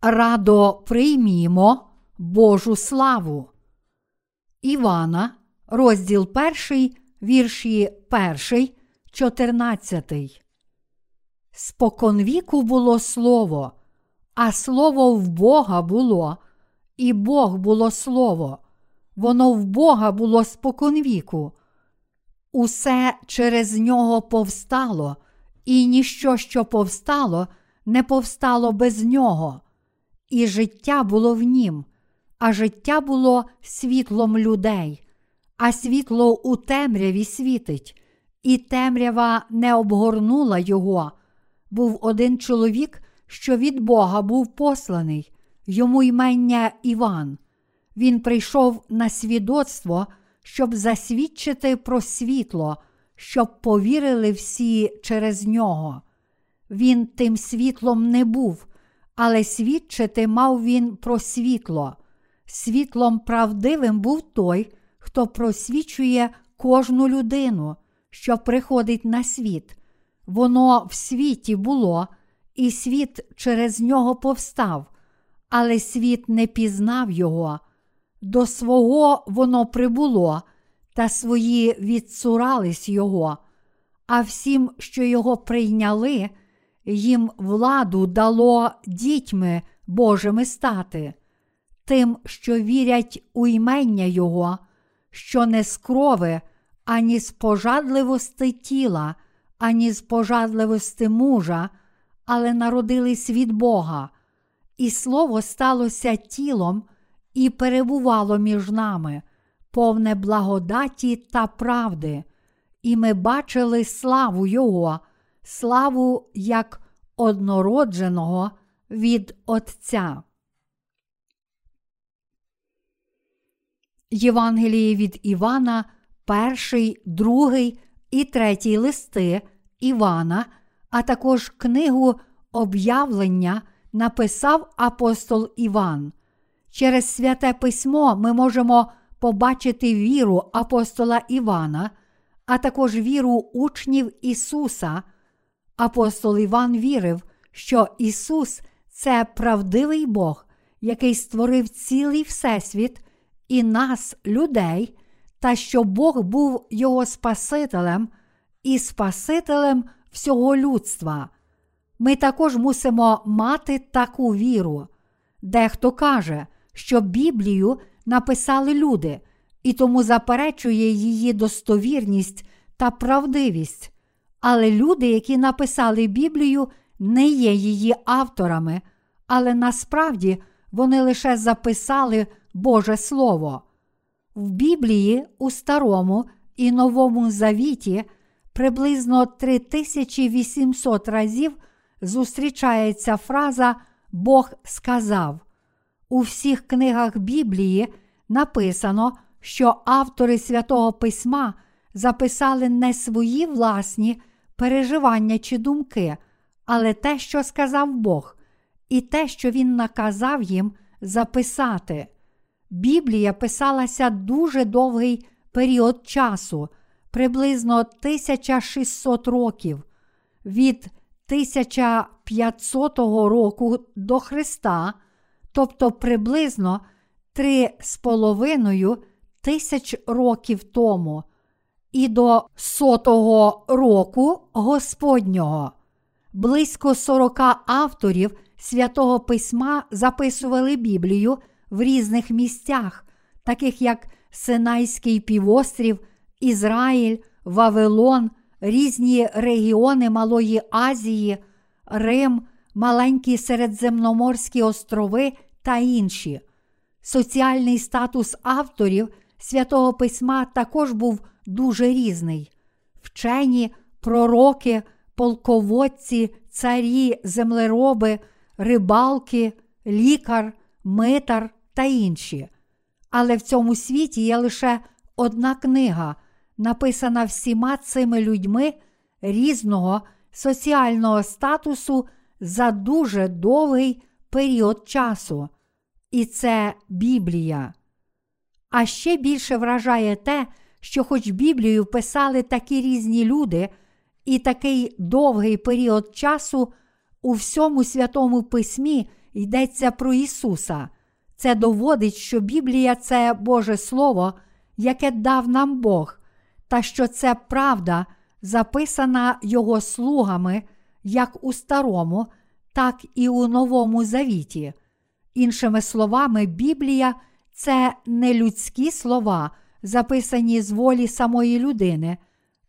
радо приймімо Божу славу. Івана, розділ 1, вірші 1, 14. Споконвіку було слово, а слово в Бога було, і Бог було слово, воно в Бога було споконвіку. Усе через нього повстало, і ніщо, що повстало, не повстало без нього, і життя було в нім, а життя було світлом людей, а світло у темряві світить, і темрява не обгорнула його. Був один чоловік, що від Бога був посланий, йому ймення Іван. Він прийшов на свідоцтво, щоб засвідчити про світло, щоб повірили всі через нього. Він тим світлом не був, але свідчити мав він про світло. Світлом правдивим був той, хто просвічує кожну людину, що приходить на світ. Воно в світі було, і світ через нього повстав, але світ не пізнав його. До свого воно прибуло, та свої відсурались його, а всім, що його прийняли, їм владу дало дітьми Божими стати, тим, що вірять у ймення Його, що не з крови, ані з пожадливості тіла, ані з пожадливості мужа, але народились від Бога, і слово сталося тілом і перебувало між нами, повне благодаті та правди, і ми бачили славу Його, славу як однородженого від Отця. Євангеліє від Івана, перший, другий і третій листи Івана, а також книгу об'явлення написав апостол Іван. Через святе письмо ми можемо побачити віру апостола Івана, а також віру учнів Ісуса. Апостол Іван вірив, що Ісус це правдивий Бог, який створив цілий Всесвіт і нас, людей, та що Бог був Його Спасителем і Спасителем всього людства. Ми також мусимо мати таку віру. Дехто каже, що Біблію написали люди, і тому заперечує її достовірність та правдивість. Але люди, які написали Біблію, не є її авторами, але насправді вони лише записали Боже Слово. В Біблії у Старому і Новому Завіті приблизно 3800 разів зустрічається фраза Бог сказав. У всіх книгах Біблії написано, що автори святого Письма записали не свої власні переживання чи думки, але те, що сказав Бог, і те, що Він наказав їм записати. Біблія писалася дуже довгий період часу, приблизно 1600 років, від 1500 року до Христа, тобто приблизно 3,5 тисяч років тому, і до сотого року Господнього. Близько 40 авторів святого письма записували Біблію в різних місцях, таких як Синайський півострів, Ізраїль, Вавилон, різні регіони Малої Азії, Рим, маленькі середземноморські острови та інші. Соціальний статус авторів святого письма також був дуже різний. Вчені, пророки, полководці, царі, землероби, рибалки, лікар, митар та інші. Але в цьому світі є лише одна книга, написана всіма цими людьми різного соціального статусу за дуже довгий період часу. І це Біблія. А ще більше вражає те, що, хоч Біблію писали такі різні люди, і такий довгий період часу у всьому святому письмі йдеться про Ісуса. Це доводить, що Біблія це Боже Слово, яке дав нам Бог, та що це правда, записана Його слугами як у Старому, так і у Новому Завіті. Іншими словами, Біблія це не людські слова, записані з волі самої людини,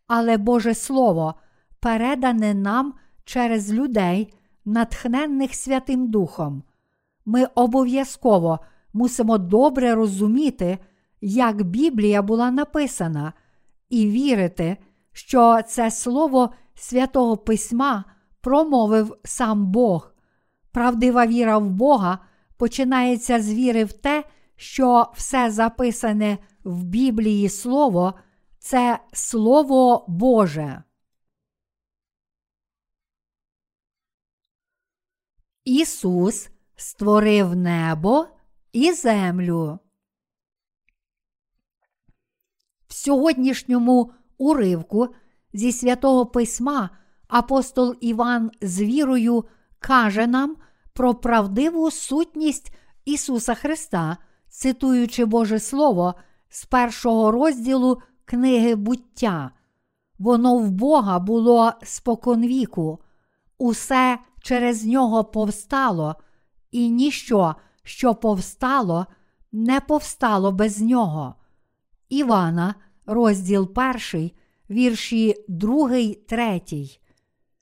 але Боже Слово, передане нам через людей, натхненних Святим Духом. Ми обов'язково мусимо добре розуміти, як Біблія була написана, і вірити, що це слово святого Письма промовив сам Бог. Правдива віра в Бога починається з віри в те, що все записане в Біблії Слово це Слово Боже. Ісус створив небо і землю. В сьогоднішньому уривку зі святого письма апостол Іван з вірою каже нам про правдиву сутність Ісуса Христа, цитуючи Боже Слово з першого розділу книги буття. Воно в Бога було споконвіку, усе через нього повстало, і ніщо, що повстало, не повстало без нього. Івана, розділ перший, вірші другий, третій.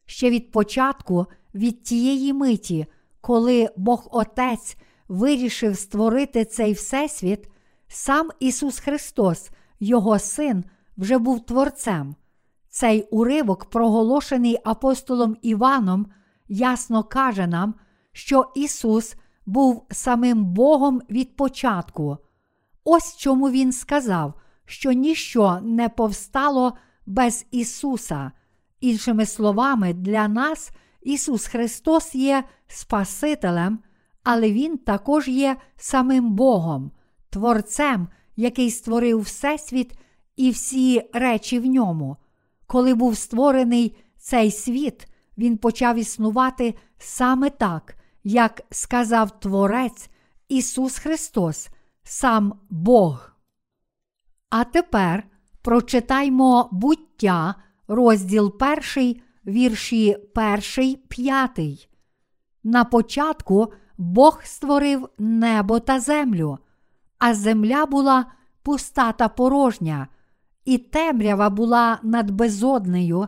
Ще від початку, від тієї миті, коли Бог Отець вирішив створити цей Всесвіт, сам Ісус Христос, Його Син, вже був Творцем. Цей уривок, проголошений апостолом Іваном, ясно каже нам, що Ісус був самим Богом від початку. Ось чому Він сказав, що ніщо не повстало без Ісуса. Іншими словами, для нас Ісус Христос є Спасителем, але Він також є самим Богом, Творцем, який створив Всесвіт і всі речі в ньому. Коли був створений цей світ, він почав існувати саме так, як сказав Творець Ісус Христос, сам Бог. А тепер прочитаймо буття, розділ перший, вірші перший, п'ятий. На початку Бог створив небо та землю, а земля була пуста та порожня, і темрява була над безоднею,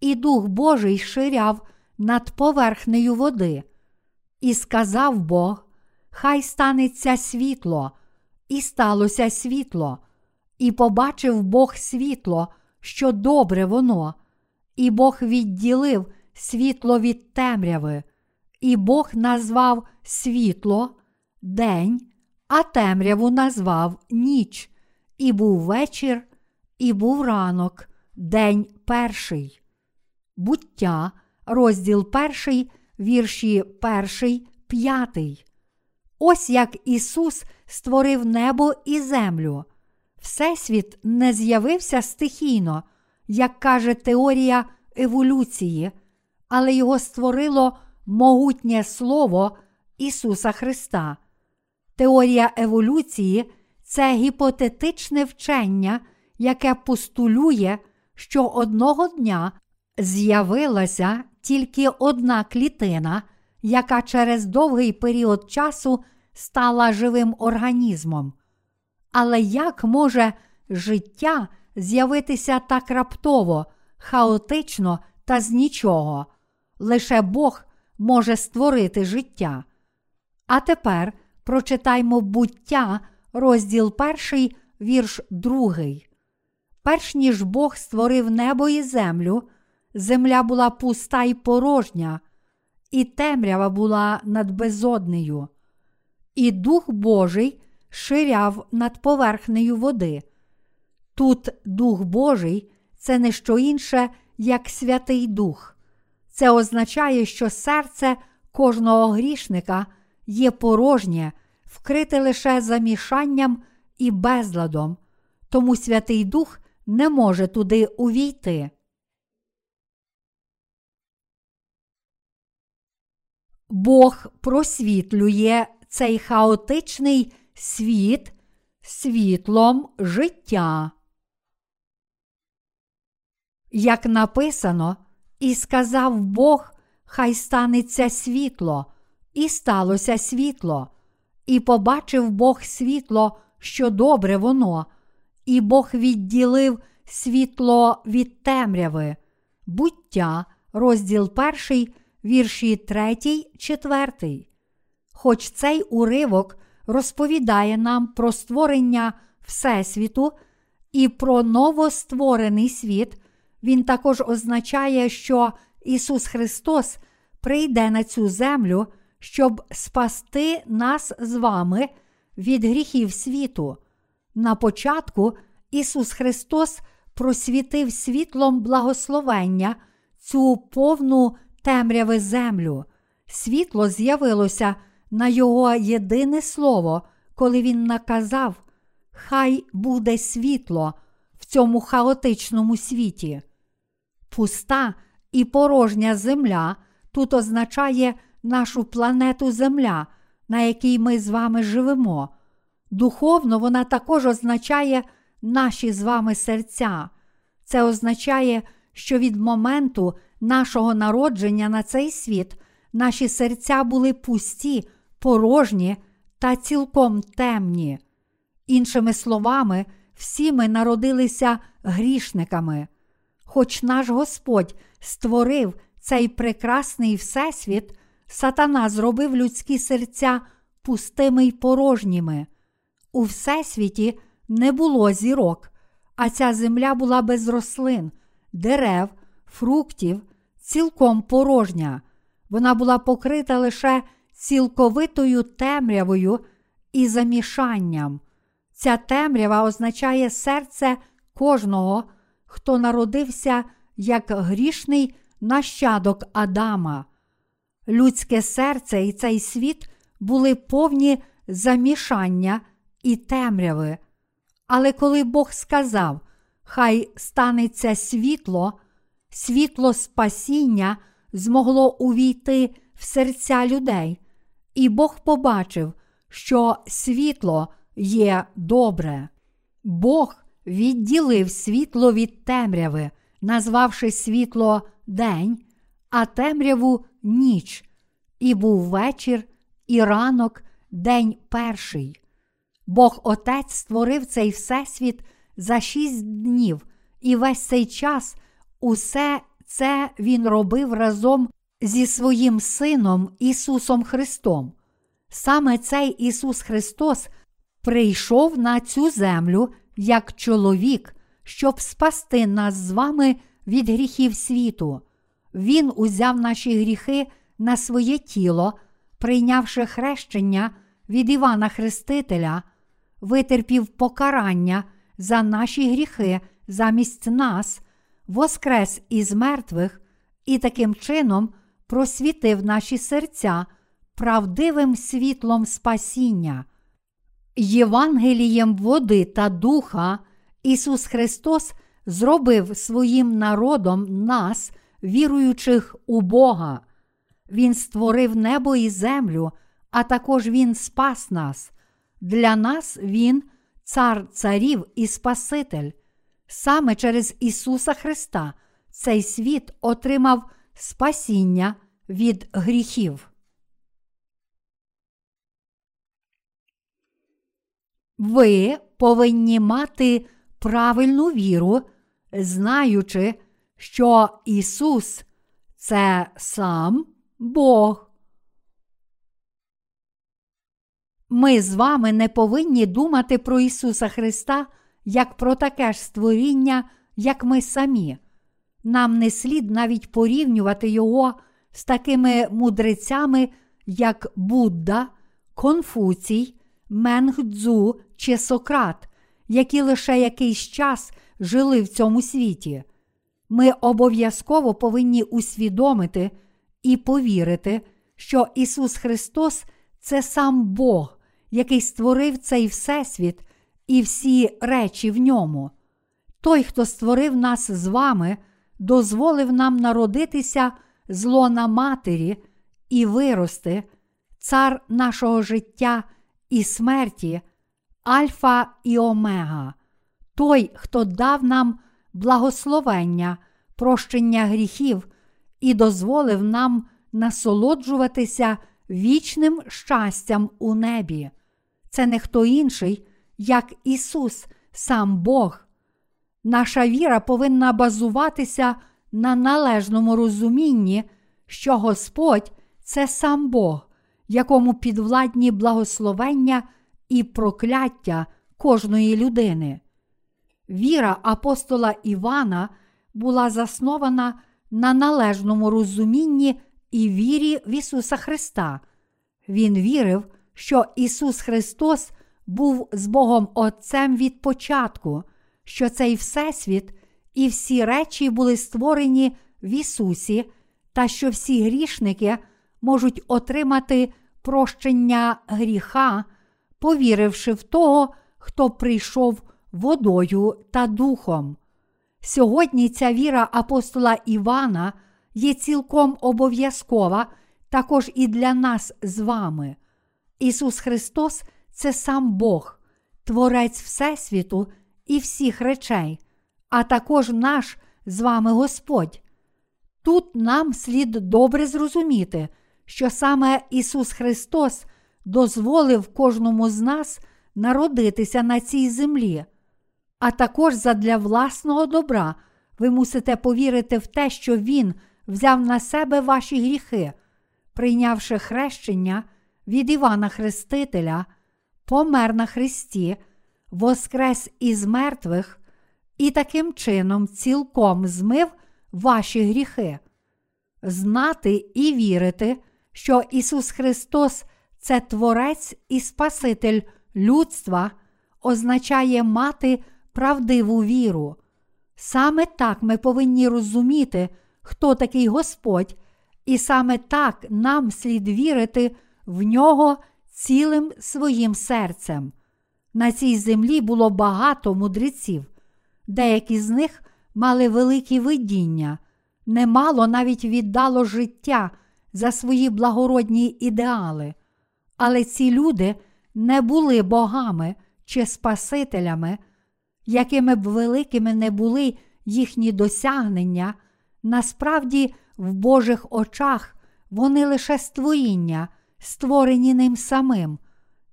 і Дух Божий ширяв над поверхнею води. І сказав Бог: Хай станеться світло, і сталося світло, і побачив Бог світло, що добре воно, і Бог відділив світло від темряви, і Бог назвав світло день, а темряву назвав ніч, і був вечір, і був ранок, день перший. Буття, розділ перший, вірші перший, п'ятий. Ось як Ісус створив небо і землю. Всесвіт не з'явився стихійно, як каже теорія еволюції, але його створило могутнє Слово Ісуса Христа. Теорія еволюції це гіпотетичне вчення, яке постулює, що одного дня з'явилася тільки одна клітина, яка через довгий період часу стала живим організмом. Але як може життя з'явитися так раптово, хаотично та з нічого? Лише Бог може створити життя. А тепер прочитаймо буття, розділ перший, вірш другий. Перш ніж Бог створив небо і землю, земля була пуста й порожня, і темрява була над безоднею, і Дух Божий ширяв над поверхнею води. Тут Дух Божий це не що інше, як Святий Дух. Це означає, що серце кожного грішника є порожнє, вкрите лише замішанням і безладом, тому Святий Дух не може туди увійти. Бог просвітлює цей хаотичний світ світлом життя. Як написано, і сказав Бог, хай станеться світло, і сталося світло, і побачив Бог світло, що добре воно, і Бог відділив світло від темряви, буття, розділ перший, вірші третій, четвертий. Хоч цей уривок розповідає нам про створення Всесвіту і про новостворений світ, він також означає, що Ісус Христос прийде на цю землю, щоб спасти нас з вами від гріхів світу. На початку Ісус Христос просвітив світлом благословення цю повну темряви землю. Світло з'явилося на Його єдине слово, коли Він наказав: Хай буде світло в цьому хаотичному світі. Пуста і порожня земля тут означає нашу планету Земля, на якій ми з вами живемо. Духовно вона також означає наші з вами серця. Це означає, що від моменту нашого народження на цей світ наші серця були пусті, порожні та цілком темні. Іншими словами, всі ми народилися грішниками. Хоч наш Господь створив цей прекрасний Всесвіт, сатана зробив людські серця пустими й порожніми. У Всесвіті не було зірок, а ця земля була без рослин, дерев, фруктів, цілком порожня. Вона була покрита лише цілковитою темрявою і замішанням. Ця темрява означає серце кожного, хто народився як грішний нащадок Адама. Людське серце і цей світ були повні замішання і темряви. Але коли Бог сказав, хай станеться світло, світло спасіння змогло увійти в серця людей, і Бог побачив, що світло є добре. Бог відділив світло від темряви, назвавши світло день, а темряву ніч, і був вечір, і ранок, день перший. Бог Отець створив цей всесвіт за шість днів, і весь цей час усе це Він робив разом зі своїм Сином Ісусом Христом. Саме цей Ісус Христос прийшов на цю землю як чоловік, щоб спасти нас з вами від гріхів світу. Він узяв наші гріхи на своє тіло, прийнявши хрещення від Івана Хрестителя, витерпів покарання за наші гріхи замість нас, воскрес із мертвих і таким чином просвітив наші серця правдивим світлом спасіння. Євангелієм води та духа Ісус Христос зробив своїм народом нас, віруючих у Бога. Він створив небо і землю, а також Він спас нас. Для нас Він, цар царів і Спаситель. Саме через Ісуса Христа цей світ отримав спасіння від гріхів. Ви повинні мати правильну віру, знаючи, що Ісус це сам Бог. Ми з вами не повинні думати про Ісуса Христа як про таке ж створіння, як ми самі. Нам не слід навіть порівнювати Його з такими мудрецями, як Будда, Конфуцій, Менгдзу чи Сократ, які лише якийсь час жили в цьому світі. Ми обов'язково повинні усвідомити і повірити, що Ісус Христос це сам Бог, який створив цей Всесвіт і всі речі в ньому. Той, хто створив нас з вами, дозволив нам народитися з лона матері і вирости, цар нашого життя і смерті, Альфа і Омега, той, хто дав нам благословення, прощення гріхів і дозволив нам насолоджуватися вічним щастям у небі. Це не хто інший, як Ісус, сам Бог. Наша віра повинна базуватися на належному розумінні, що Господь це сам Бог, якому підвладні благословення і прокляття кожної людини. Віра апостола Івана була заснована на належному розумінні і вірі в Ісуса Христа. Він вірив, що Ісус Христос був з Богом Отцем від початку, що цей Всесвіт і всі речі були створені в Ісусі, та що всі грішники можуть отримати прощення гріха, повіривши в того, хто прийшов водою та духом. Сьогодні ця віра апостола Івана є цілком обов'язкова також і для нас з вами. Ісус Христос це сам Бог, Творець Всесвіту і всіх речей, а також наш з вами Господь. Тут нам слід добре зрозуміти, що саме Ісус Христос дозволив кожному з нас народитися на цій землі, а також задля власного добра ви мусите повірити в те, що Він взяв на себе ваші гріхи, прийнявши хрещення від Івана Хрестителя, помер на Христі, воскрес із мертвих і таким чином цілком змив ваші гріхи. Знати і вірити, що Ісус Христос це Творець і Спаситель людства, означає мати правдиву віру. Саме так ми повинні розуміти, хто такий Господь, і саме так нам слід вірити в нього цілим своїм серцем. На цій землі було багато мудреців, деякі з них мали великі видіння, немало навіть віддало життя за свої благородні ідеали. Але ці люди не були богами чи спасителями, якими б великими не були їхні досягнення, насправді в Божих очах вони лише створіння, створені ним самим,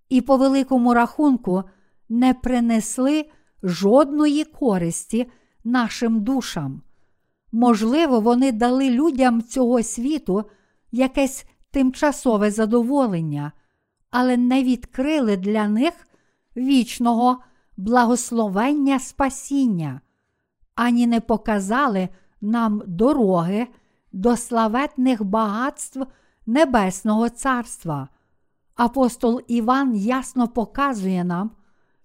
і по великому рахунку не принесли жодної користі нашим душам. Можливо, вони дали людям цього світу якесь тимчасове задоволення, але не відкрили для них вічного благословення спасіння, ані не показали нам дороги до славетних багатств Небесного Царства. Апостол Іван ясно показує нам,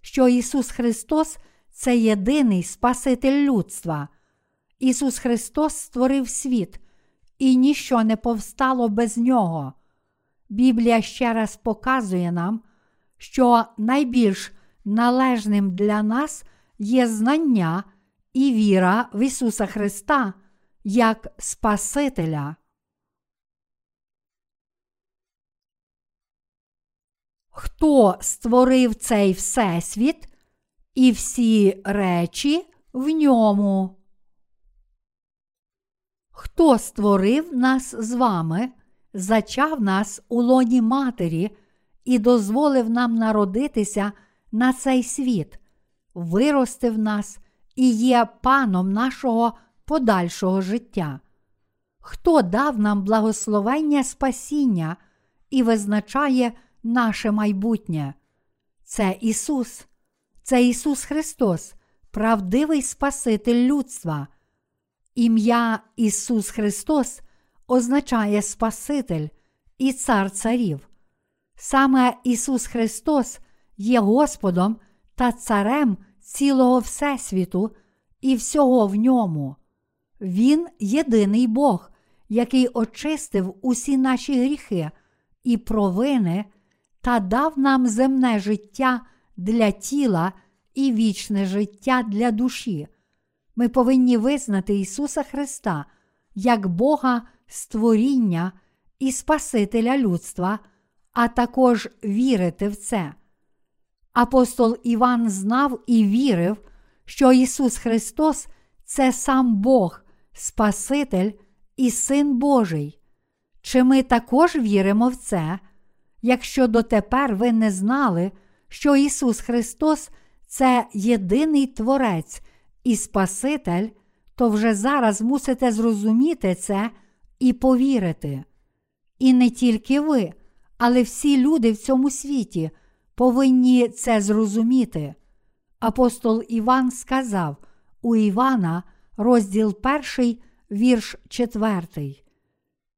що Ісус Христос це єдиний Спаситель людства. Ісус Христос створив світ, і ніщо не повстало без Нього. Біблія ще раз показує нам, що найбільш належним для нас є знання і віра в Ісуса Христа як Спасителя. Хто створив цей Всесвіт і всі речі в ньому? Хто створив нас з вами, зачав нас у лоні матері і дозволив нам народитися на цей світ, виростив нас і є паном нашого подальшого життя? Хто дав нам благословення спасіння і визначає наше майбутнє? Це Ісус, це Ісус Христос, правдивий Спаситель людства. Ім'я Ісус Христос означає Спаситель і Цар Царів. Саме Ісус Христос є Господом та Царем цілого Всесвіту і всього в ньому. Він єдиний Бог, який очистив усі наші гріхи і провини та дав нам земне життя для тіла і вічне життя для душі. Ми повинні визнати Ісуса Христа як Бога створіння і Спасителя людства, а також вірити в це. Апостол Іван знав і вірив, що Ісус Христос це сам Бог, Спаситель і Син Божий. Чи ми також віримо в це, якщо дотепер ви не знали, що Ісус Христос це єдиний Творець і Спаситель, то вже зараз мусите зрозуміти це і повірити. І не тільки ви, але всі люди в цьому світі повинні це зрозуміти. Апостол Іван сказав у Івана, розділ 1, вірш 4.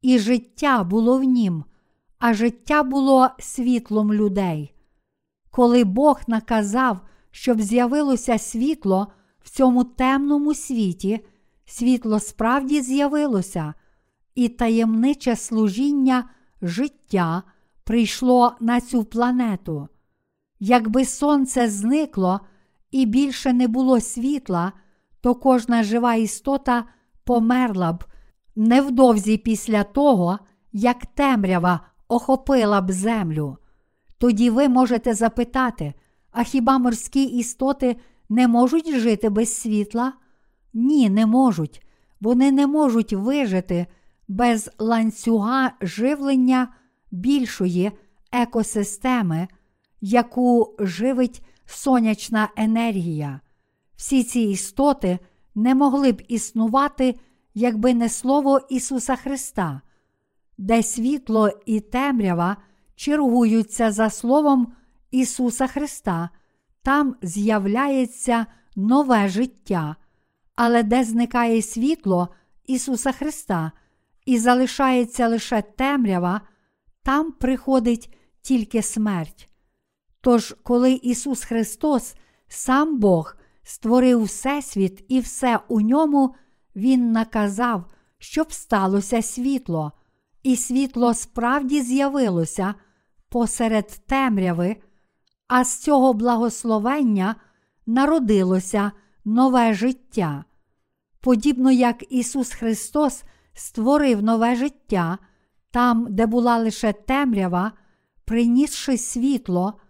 І життя було в нім, а життя було світлом людей. Коли Бог наказав, щоб з'явилося світло в цьому темному світі, світло справді з'явилося, і таємниче служіння життя прийшло на цю планету. Якби сонце зникло і більше не було світла, то кожна жива істота померла б невдовзі після того, як темрява охопила б землю. Тоді ви можете запитати, а хіба морські істоти не можуть жити без світла? Ні, не можуть. Вони не можуть вижити без ланцюга живлення більшої екосистеми, яку живить сонячна енергія. Всі ці істоти не могли б існувати, якби не Слово Ісуса Христа, де світло і темрява чергуються за Словом Ісуса Христа, там з'являється нове життя, але де зникає світло Ісуса Христа і залишається лише темрява, там приходить тільки смерть. Тож, коли Ісус Христос, сам Бог, створив Всесвіт і все у ньому, Він наказав, щоб сталося світло, і світло справді з'явилося посеред темряви, а з цього благословення народилося нове життя. Подібно як Ісус Христос створив нове життя там, де була лише темрява, принісши світло,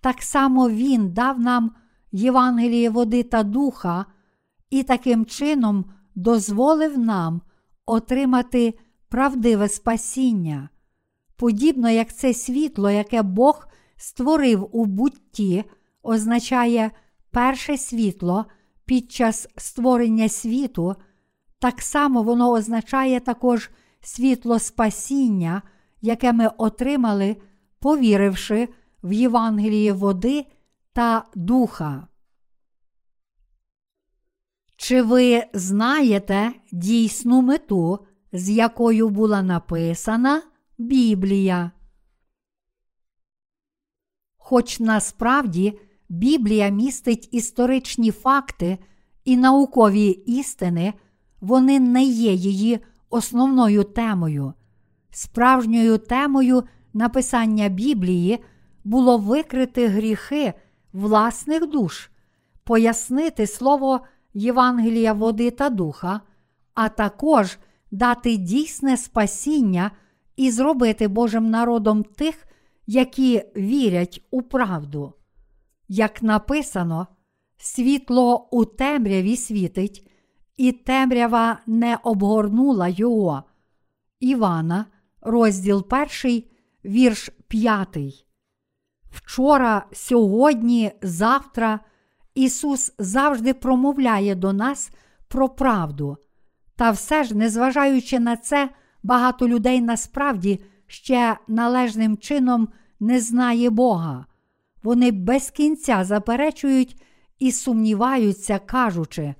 так само Він дав нам Євангеліє води та духа і таким чином дозволив нам отримати правдиве спасіння. Подібно як це світло, яке Бог створив у бутті, означає перше світло під час створення світу, так само воно означає також світло спасіння, яке ми отримали, повіривши в Євангелії води та духа. Чи ви знаєте дійсну мету, з якою була написана Біблія? Хоч насправді Біблія містить історичні факти і наукові істини, вони не є її основною темою. Справжньою темою написання Біблії було викрити гріхи власних душ, пояснити слово Євангелія води та духа, а також дати дійсне спасіння і зробити Божим народом тих, які вірять у правду. Як написано, світло у темряві світить, і темрява не обгорнула його. Івана, розділ 1, вірш 5. Вчора, сьогодні, завтра Ісус завжди промовляє до нас про правду. Та все ж, незважаючи на це, багато людей насправді ще належним чином не знає Бога. Вони без кінця заперечують і сумніваються, кажучи,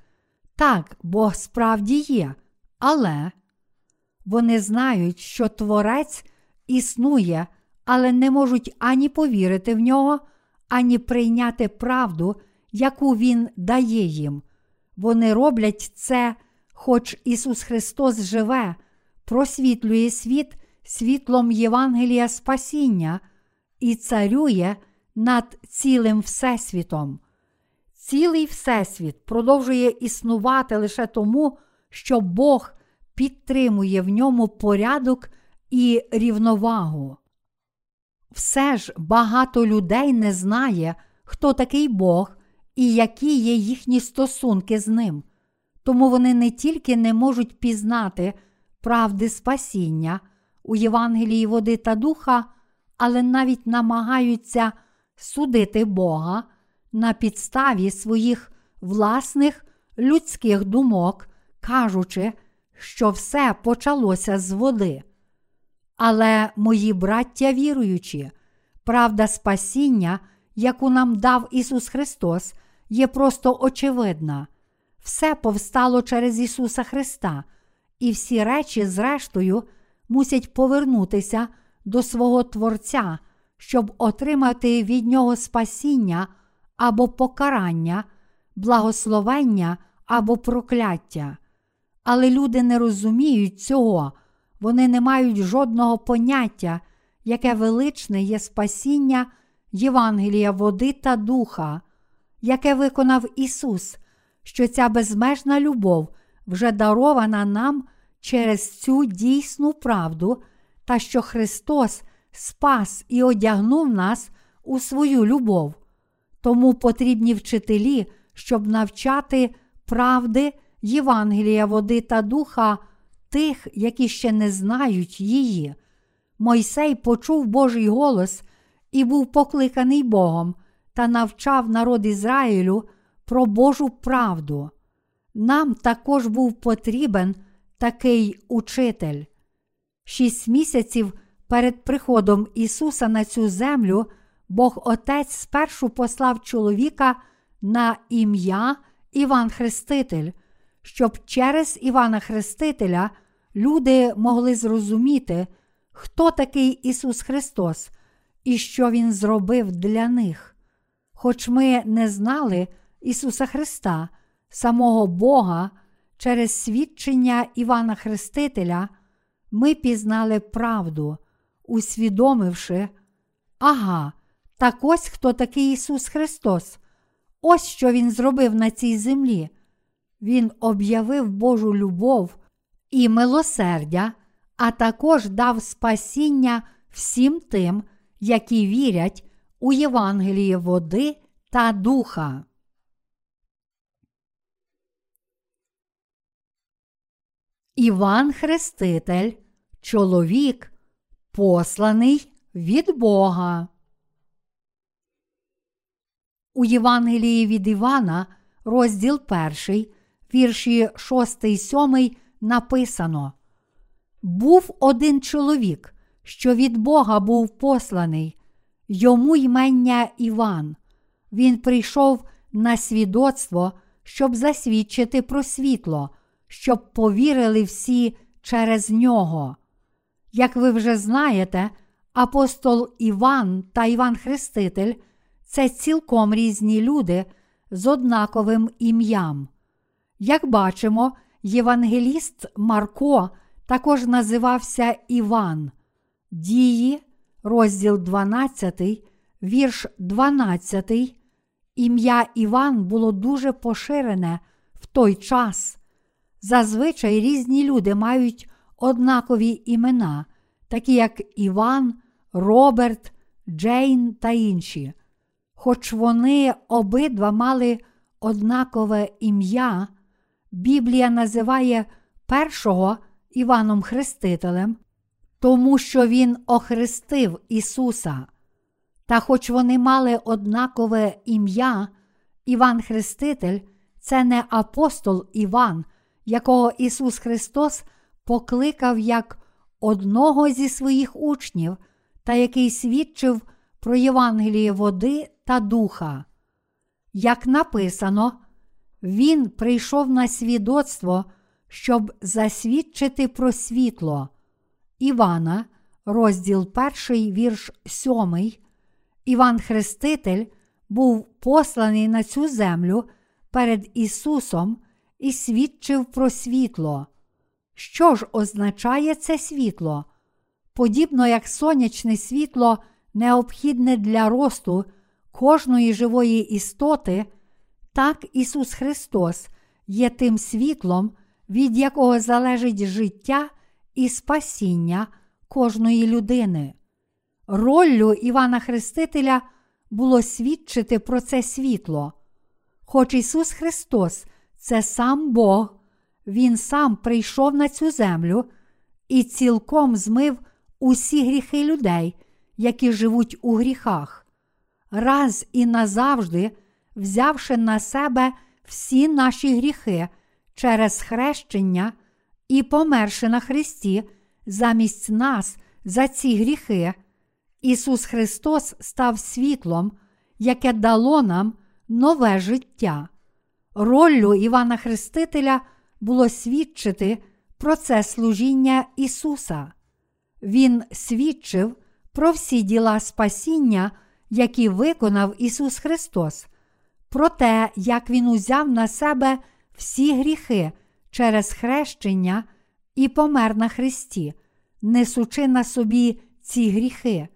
так, Бог справді є, але вони знають, що Творець існує, але не можуть ані повірити в нього, ані прийняти правду, яку Він дає їм. Вони роблять це, хоч Ісус Христос живе, просвітлює світ світлом Євангелія Спасіння і царює над цілим Всесвітом. Цілий Всесвіт продовжує існувати лише тому, що Бог підтримує в ньому порядок і рівновагу. Все ж багато людей не знає, хто такий Бог і які є їхні стосунки з ним. Тому вони не тільки не можуть пізнати правди спасіння у Євангелії води та духа, але навіть намагаються судити Бога на підставі своїх власних людських думок, кажучи, що все почалося з води. Але, мої браття віруючі, правда спасіння, яку нам дав Ісус Христос, є просто очевидна. Все повстало через Ісуса Христа, і всі речі, зрештою, мусять повернутися до свого Творця, щоб отримати від Нього спасіння або покарання, благословення або прокляття. Але люди не розуміють цього, вони не мають жодного поняття, яке величне є спасіння Євангелія води та духа, яке виконав Ісус, що ця безмежна любов вже дарована нам через цю дійсну правду, та що Христос спас і одягнув нас у свою любов. Тому потрібні вчителі, щоб навчати правди Євангелія води та духа тих, які ще не знають її. Мойсей почув Божий голос і був покликаний Богом та навчав народ Ізраїлю про Божу правду. Нам також був потрібен такий учитель. Шість місяців перед приходом Ісуса на цю землю Бог Отець спершу послав чоловіка на ім'я Іван Хреститель, щоб через Івана Хрестителя люди могли зрозуміти, хто такий Ісус Христос і що Він зробив для них. Хоч ми не знали Ісуса Христа, самого Бога, через свідчення Івана Хрестителя, ми пізнали правду, усвідомивши, ага, так ось хто такий Ісус Христос, ось що Він зробив на цій землі. Він об'явив Божу любов і милосердя, а також дав спасіння всім тим, які вірять у Євангеліє води та духа. Іван Хреститель, чоловік, посланий від Бога. У Євангелії від Івана, розділ 1, вірші 6, 7 написано: Був один чоловік, що від Бога був посланий, йому ймення Іван. Він прийшов на свідоцтво, щоб засвідчити про світло, щоб повірили всі через нього. Як ви вже знаєте, апостол Іван та Іван Хреститель це цілком різні люди з однаковим ім'ям. Як бачимо, євангеліст Марко також називався Іван. Дії, розділ 12, вірш 12. Ім'я Іван було дуже поширене в той час. Зазвичай різні люди мають однакові імена, такі як Іван, Роберт, Джейн та інші. Хоч вони обидва мали однакове ім'я, Біблія називає першого Іваном Хрестителем, тому що Він охрестив Ісуса. Та хоч вони мали однакове ім'я, Іван Хреститель це не апостол Іван, якого Ісус Христос покликав як одного зі своїх учнів, та який свідчив про Євангеліє води та духа. Як написано, Він прийшов на свідоцтво, щоб засвідчити про світло. Івана, розділ 1, вірш 7. Іван Хреститель був посланий на цю землю перед Ісусом і свідчив про світло. Що ж означає це світло? Подібно як сонячне світло необхідне для росту кожної живої істоти, так Ісус Христос є тим світлом, від якого залежить життя і спасіння кожної людини. Роллю Івана Хрестителя було свідчити про це світло. Хоч Ісус Христос це сам Бог, Він сам прийшов на цю землю і цілком змив усі гріхи людей, які живуть у гріхах, раз і назавжди взявши на себе всі наші гріхи через хрещення і померши на Христі замість нас за ці гріхи, Ісус Христос став світлом, яке дало нам нове життя. Роллю Івана Хрестителя було свідчити про це служіння Ісуса. Він свідчив про всі діла спасіння, які виконав Ісус Христос, про те, як Він узяв на себе всі гріхи через хрещення і помер на Христі, несучи на собі ці гріхи.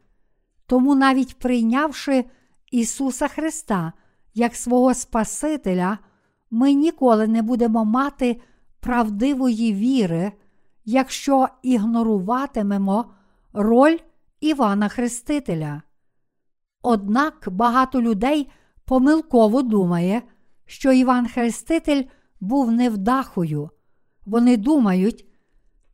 Тому, навіть прийнявши Ісуса Христа як свого Спасителя, ми ніколи не будемо мати правдивої віри, якщо ігноруватимемо роль Івана Хрестителя. Однак багато людей помилково думає, що Іван Хреститель був невдахою. Вони думають,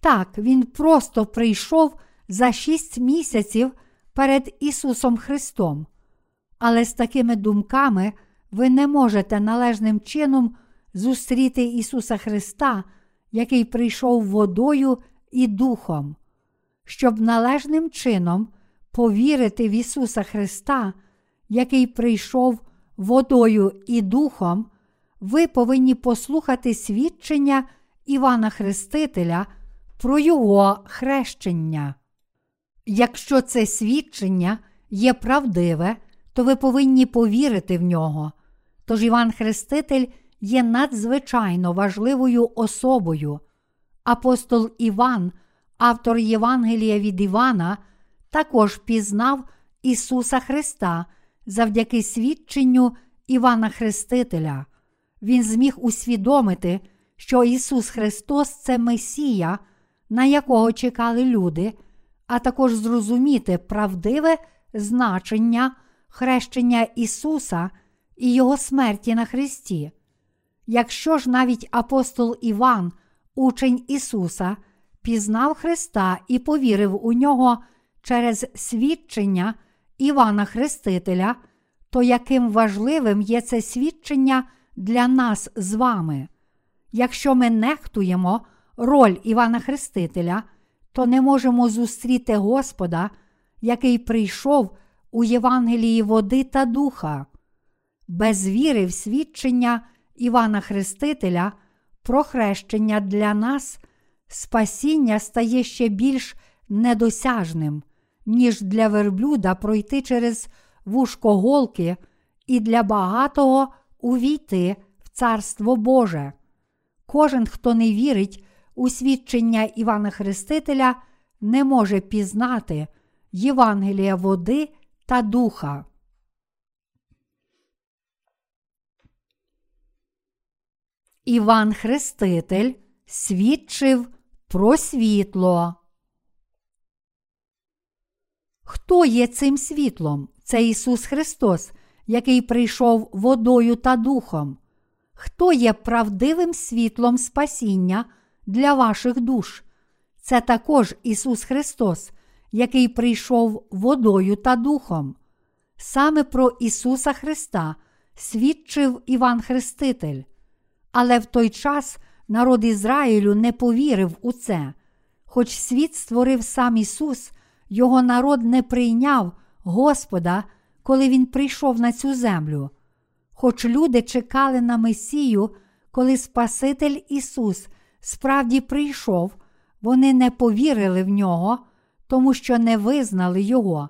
так, він просто прийшов за шість місяців перед Ісусом Христом. Але з такими думками ви не можете належним чином зустріти Ісуса Христа, який прийшов водою і духом. Щоб належним чином повірити в Ісуса Христа, який прийшов водою і духом, ви повинні послухати свідчення Івана Хрестителя про Його хрещення. Якщо це свідчення є правдиве, то ви повинні повірити в нього. Тож Іван Хреститель є надзвичайно важливою особою. Апостол Іван, автор Євангелія від Івана, також пізнав Ісуса Христа завдяки свідченню Івана Хрестителя. Він зміг усвідомити, що Ісус Христос це Месія, на якого чекали люди, а також зрозуміти правдиве значення хрещення Ісуса і Його смерті на Христі. Якщо ж навіть апостол Іван, учень Ісуса, пізнав Христа і повірив у нього через свідчення Івана Хрестителя, то яким важливим є це свідчення для нас з вами? Якщо ми нехтуємо роль Івана Хрестителя, то не можемо зустріти Господа, який прийшов у Євангелії води та духа. Без віри в свідчення Івана Хрестителя про хрещення для нас спасіння стає ще більш недосяжним, ніж для верблюда пройти через вушко голки і для багатого увійти в Царство Боже. Кожен, хто не вірить у свідчення Івана Хрестителя, не може пізнати Євангелія води та духа. Іван Хреститель свідчив про світло. Хто є цим світлом? Це Ісус Христос, який прийшов водою та духом. Хто є правдивим світлом спасіння для ваших душ? Це також Ісус Христос, який прийшов водою та духом. Саме про Ісуса Христа свідчив Іван Хреститель. Але в той час народ Ізраїлю не повірив у це. Хоч світ створив сам Ісус, його народ не прийняв Господа, коли Він прийшов на цю землю. Хоч люди чекали на Месію, коли Спаситель Ісус справді прийшов, вони не повірили в нього, тому що не визнали Його.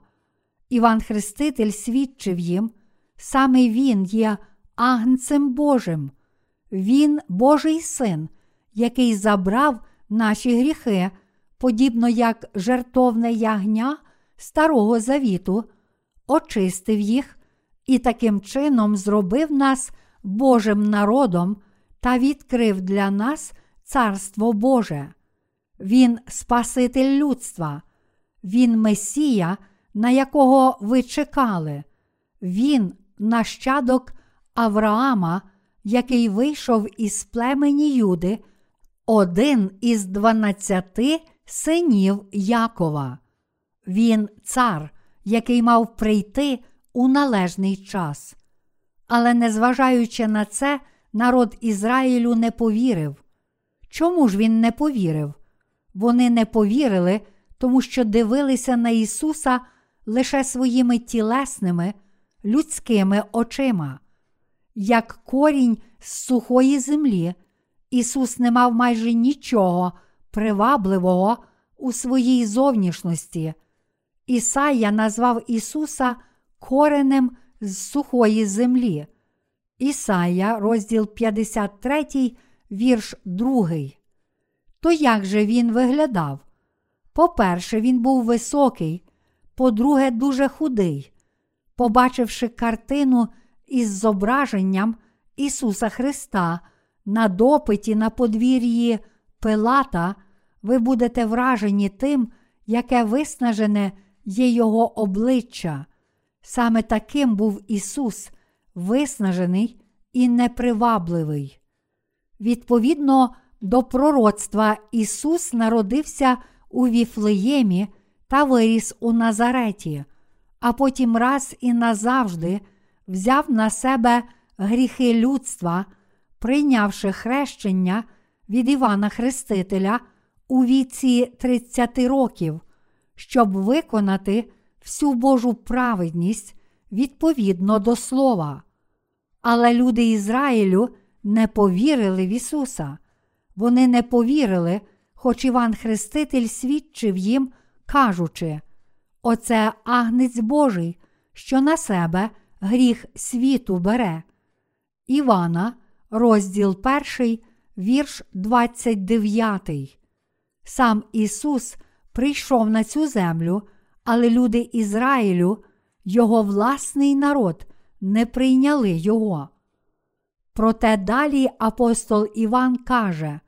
Іван Хреститель свідчив їм, саме Він є агнцем Божим. Він Божий син, який забрав наші гріхи, подібно як жертовне ягня Старого Завіту, очистив їх і таким чином зробив нас Божим народом та відкрив для нас Царство Боже. Він Спаситель людства. Він Месія, на якого ви чекали. Він нащадок Авраама, який вийшов із племені Юди, один із дванадцяти синів Якова. Він цар, який мав прийти у належний час. Але, незважаючи на це, народ Ізраїлю не повірив. Чому ж він не повірив? Вони не повірили, тому що дивилися на Ісуса лише своїми тілесними, людськими очима. Як корінь з сухої землі, Ісус не мав майже нічого привабливого у своїй зовнішності. Ісая назвав Ісуса коренем з сухої землі. Ісая, розділ 53, вірш 2. То як же він виглядав? По-перше, він був високий, по-друге, дуже худий. Побачивши картину із зображенням Ісуса Христа на допиті на подвір'ї Пилата, ви будете вражені тим, яке виснажене є Його обличчя. Саме таким був Ісус, виснажений і непривабливий. Відповідно до пророцтва, Ісус народився у Віфлеємі та виріс у Назареті, а потім раз і назавжди взяв на себе гріхи людства, прийнявши хрещення від Івана Хрестителя у віці 30 років, щоб виконати всю Божу праведність відповідно до Слова. Але люди Ізраїлю не повірили в Ісуса. Вони не повірили, хоч Іван Хреститель свідчив їм, кажучи: Оце агнець Божий, що на себе гріх світу бере. Івана, розділ 1, вірш 29. Сам Ісус прийшов на цю землю, але люди Ізраїлю, його власний народ, не прийняли Його. Проте далі апостол Іван каже: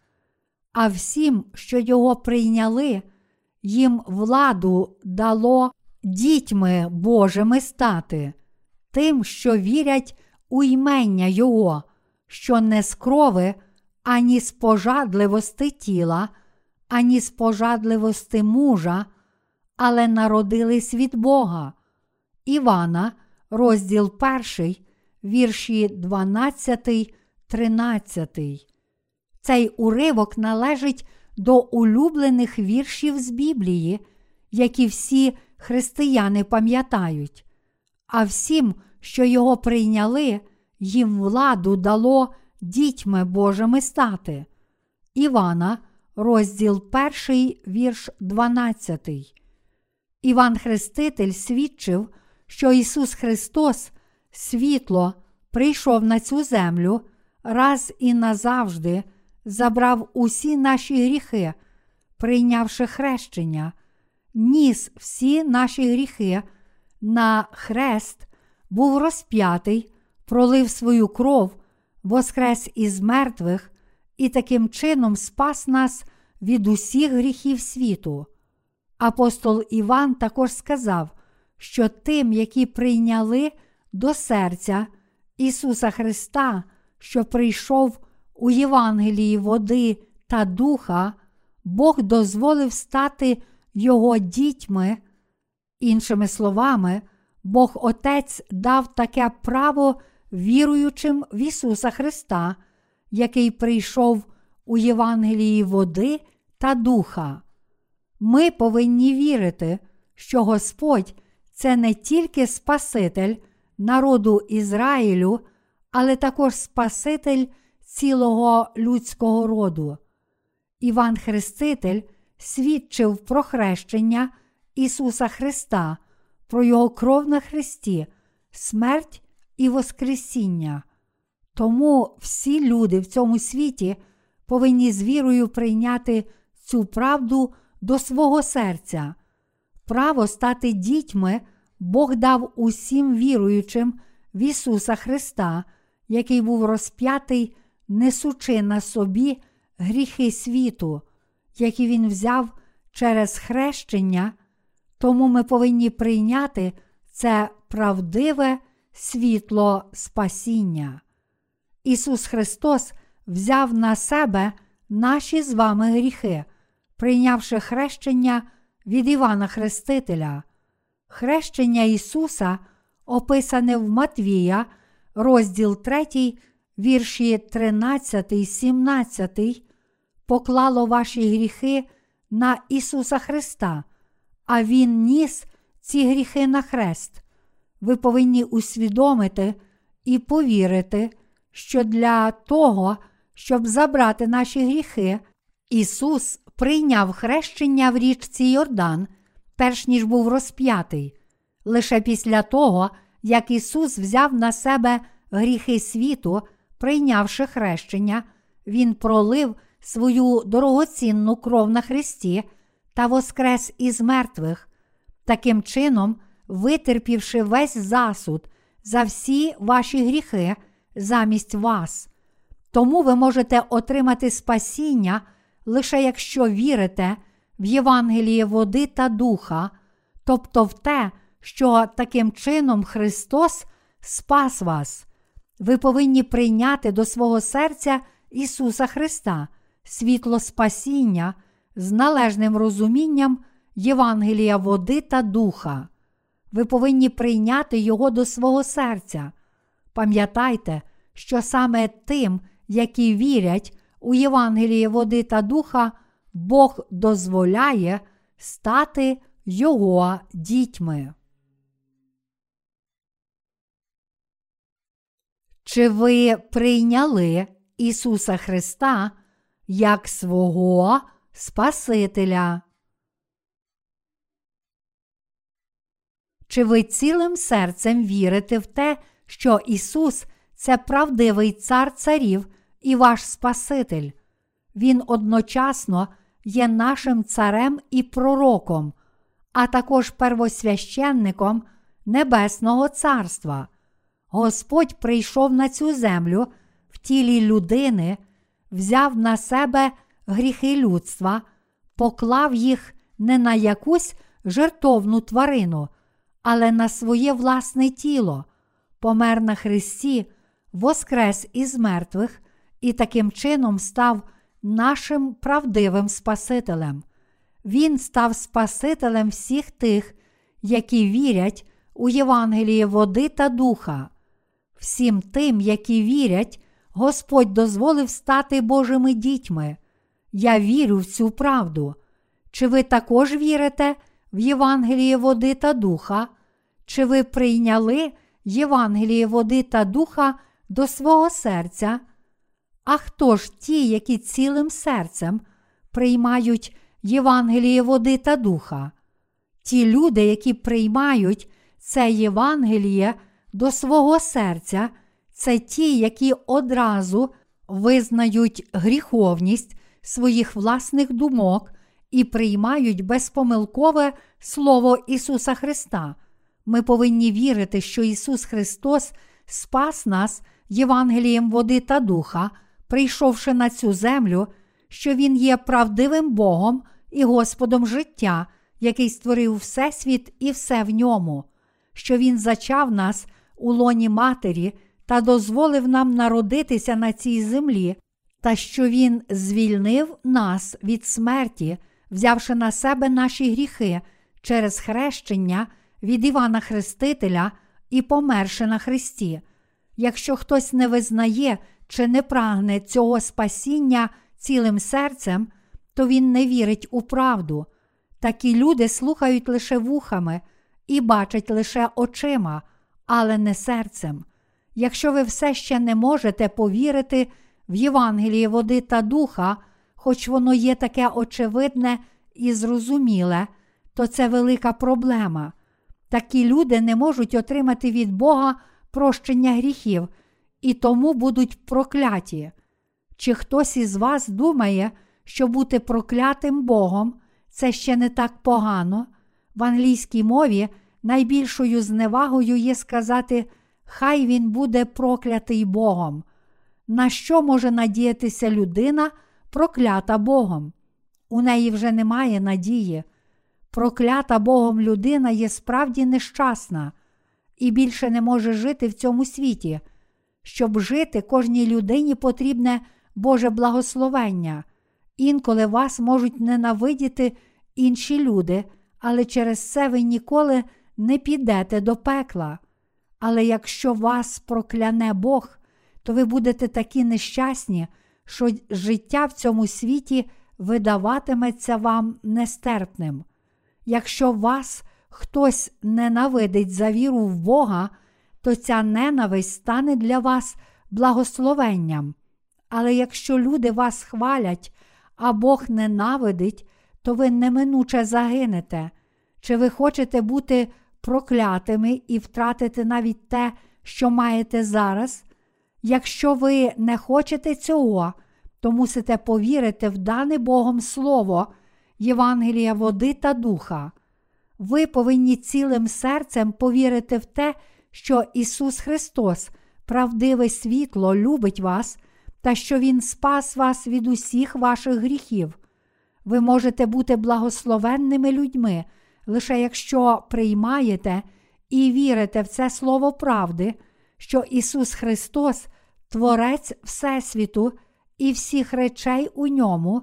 а всім, що його прийняли, їм владу дало дітьми Божими стати, тим, що вірять у ймення Його, що не з крови, ані з пожадливости тіла, ані з пожадливости мужа, але народились від Бога. Івана, розділ 1, вірші 12, 13. Цей уривок належить до улюблених віршів з Біблії, які всі християни пам'ятають. А всім, що його прийняли, їм владу дало дітьми Божими стати. Івана, розділ 1, вірш 12. Іван Хреститель свідчив, що Ісус Христос, світло, прийшов на цю землю раз і назавжди забрав усі наші гріхи, прийнявши хрещення, ніс всі наші гріхи на хрест, був розп'ятий, пролив свою кров, воскрес із мертвих і таким чином спас нас від усіх гріхів світу. Апостол Іван також сказав, що тим, які прийняли до серця Ісуса Христа, що прийшов у Євангелії води та духа, Бог дозволив стати Його дітьми. Іншими словами, Бог Отець дав таке право віруючим в Ісуса Христа, який прийшов у Євангелії води та духа. Ми повинні вірити, що Господь це не тільки Спаситель народу Ізраїлю, але також Спаситель цілого людського роду. Іван Хреститель свідчив про хрещення Ісуса Христа, про Його кров на Христі, смерть і Воскресіння. Тому всі люди в цьому світі повинні з вірою прийняти цю правду до свого серця. Право стати дітьми Бог дав усім віруючим в Ісуса Христа, який був розп'ятий несучи на собі гріхи світу, які він взяв через хрещення, Тому ми повинні прийняти це правдиве світло спасіння. Ісус Христос взяв на себе наші з вами гріхи, прийнявши хрещення від Івана Хрестителя. Хрещення Ісуса, описане в Матвія, розділ 3, вірші 13, 17, поклало ваші гріхи на Ісуса Христа, а Він ніс ці гріхи на хрест. Ви повинні усвідомити і повірити, що для того, щоб забрати наші гріхи, Ісус прийняв хрещення в річці Йордан, перш ніж був розп'ятий. Лише після того, як Ісус взяв на себе гріхи світу, прийнявши хрещення, Він пролив свою дорогоцінну кров на Христі та воскрес із мертвих, таким чином, витерпівши весь засуд за всі ваші гріхи замість вас. Тому ви можете отримати спасіння лише якщо вірите в Євангеліє води та духа, тобто в те, що таким чином Христос спас вас. Ви повинні прийняти до свого серця Ісуса Христа, світло спасіння з належним розумінням Євангелія води та духа. Ви повинні прийняти Його до свого серця. Пам'ятайте, що саме тим, які вірять у Євангеліє води та духа, Бог дозволяє стати Його дітьми. Чи ви прийняли Ісуса Христа як свого Спасителя? Чи ви цілим серцем вірите в те, що Ісус це правдивий цар царів і ваш Спаситель? Він одночасно є нашим царем і пророком, а також первосвященником Небесного Царства. Господь прийшов на цю землю в тілі людини, взяв на себе гріхи людства, поклав їх не на якусь жертовну тварину, але на своє власне тіло, помер на Христі, воскрес із мертвих і таким чином став нашим правдивим Спасителем. Він став Спасителем всіх тих, які вірять у Євангеліє води та духа. Всім тим, які вірять, Господь дозволив стати Божими дітьми. Я вірю в цю правду. Чи ви також вірите в Євангеліє води та духа? Чи ви прийняли Євангеліє води та духа до свого серця? А хто ж ті, які цілим серцем приймають Євангеліє води та духа? Ті люди, які приймають це Євангеліє до свого серця, це ті, які одразу визнають гріховність своїх власних думок і приймають безпомилкове Слово Ісуса Христа. Ми повинні вірити, що Ісус Христос спас нас Євангелієм води та духа, прийшовши на цю землю, що Він є правдивим Богом і Господом життя, який створив Всесвіт і все в ньому, що Він зачав нас у лоні Матері та дозволив нам народитися на цій землі, та що Він звільнив нас від смерті, взявши на себе наші гріхи через хрещення від Івана Хрестителя і померши на Христі. Якщо хтось не визнає чи не прагне цього спасіння цілим серцем, то він не вірить у правду. Такі люди слухають лише вухами і бачать лише очима, але не серцем. Якщо ви все ще не можете повірити в Євангеліє води та духа, хоч воно є таке очевидне і зрозуміле, то це велика проблема. Такі люди не можуть отримати від Бога прощення гріхів і тому будуть прокляті. Чи хтось із вас думає, що бути проклятим Богом це ще не так погано? В англійській мові найбільшою зневагою є сказати, хай він буде проклятий Богом. На що може надіятися людина, проклята Богом? У неї вже немає надії. проклята Богом людина є справді нещасна і більше не може жити в цьому світі. Щоб жити кожній людині потрібне Боже благословення. Інколи вас можуть ненавидіти інші люди, але через це ви ніколи не підете до пекла. Але якщо вас прокляне Бог, то ви будете такі нещасні, що життя в цьому світі видаватиметься вам нестерпним. Якщо вас хтось ненавидить за віру в Бога, то ця ненависть стане для вас благословенням. Але якщо люди вас хвалять, а Бог ненавидить, то ви неминуче загинете. Чи ви хочете бути проклятими і втратити навіть те, що маєте зараз? Якщо ви не хочете цього, то мусите повірити в дане Богом Слово, Євангелія води та духа. Ви повинні цілим серцем повірити в те, що Ісус Христос, правдиве світло, любить вас та що Він спас вас від усіх ваших гріхів. Ви можете бути благословенними людьми, лише якщо приймаєте і вірите в це Слово правди, що Ісус Христос, Творець Всесвіту і всіх речей у ньому,